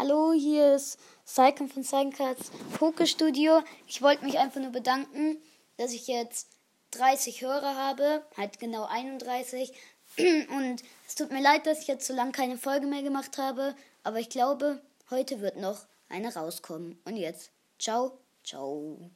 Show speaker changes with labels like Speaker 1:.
Speaker 1: Hallo, hier ist Saikon von Saikoncards Pokestudio. Ich wollte mich einfach nur bedanken, dass ich jetzt 30 Hörer habe, halt genau 31. Und es tut mir leid, dass ich jetzt so lange keine Folge mehr gemacht habe, aber ich glaube, heute wird noch eine rauskommen. Und jetzt, ciao, ciao.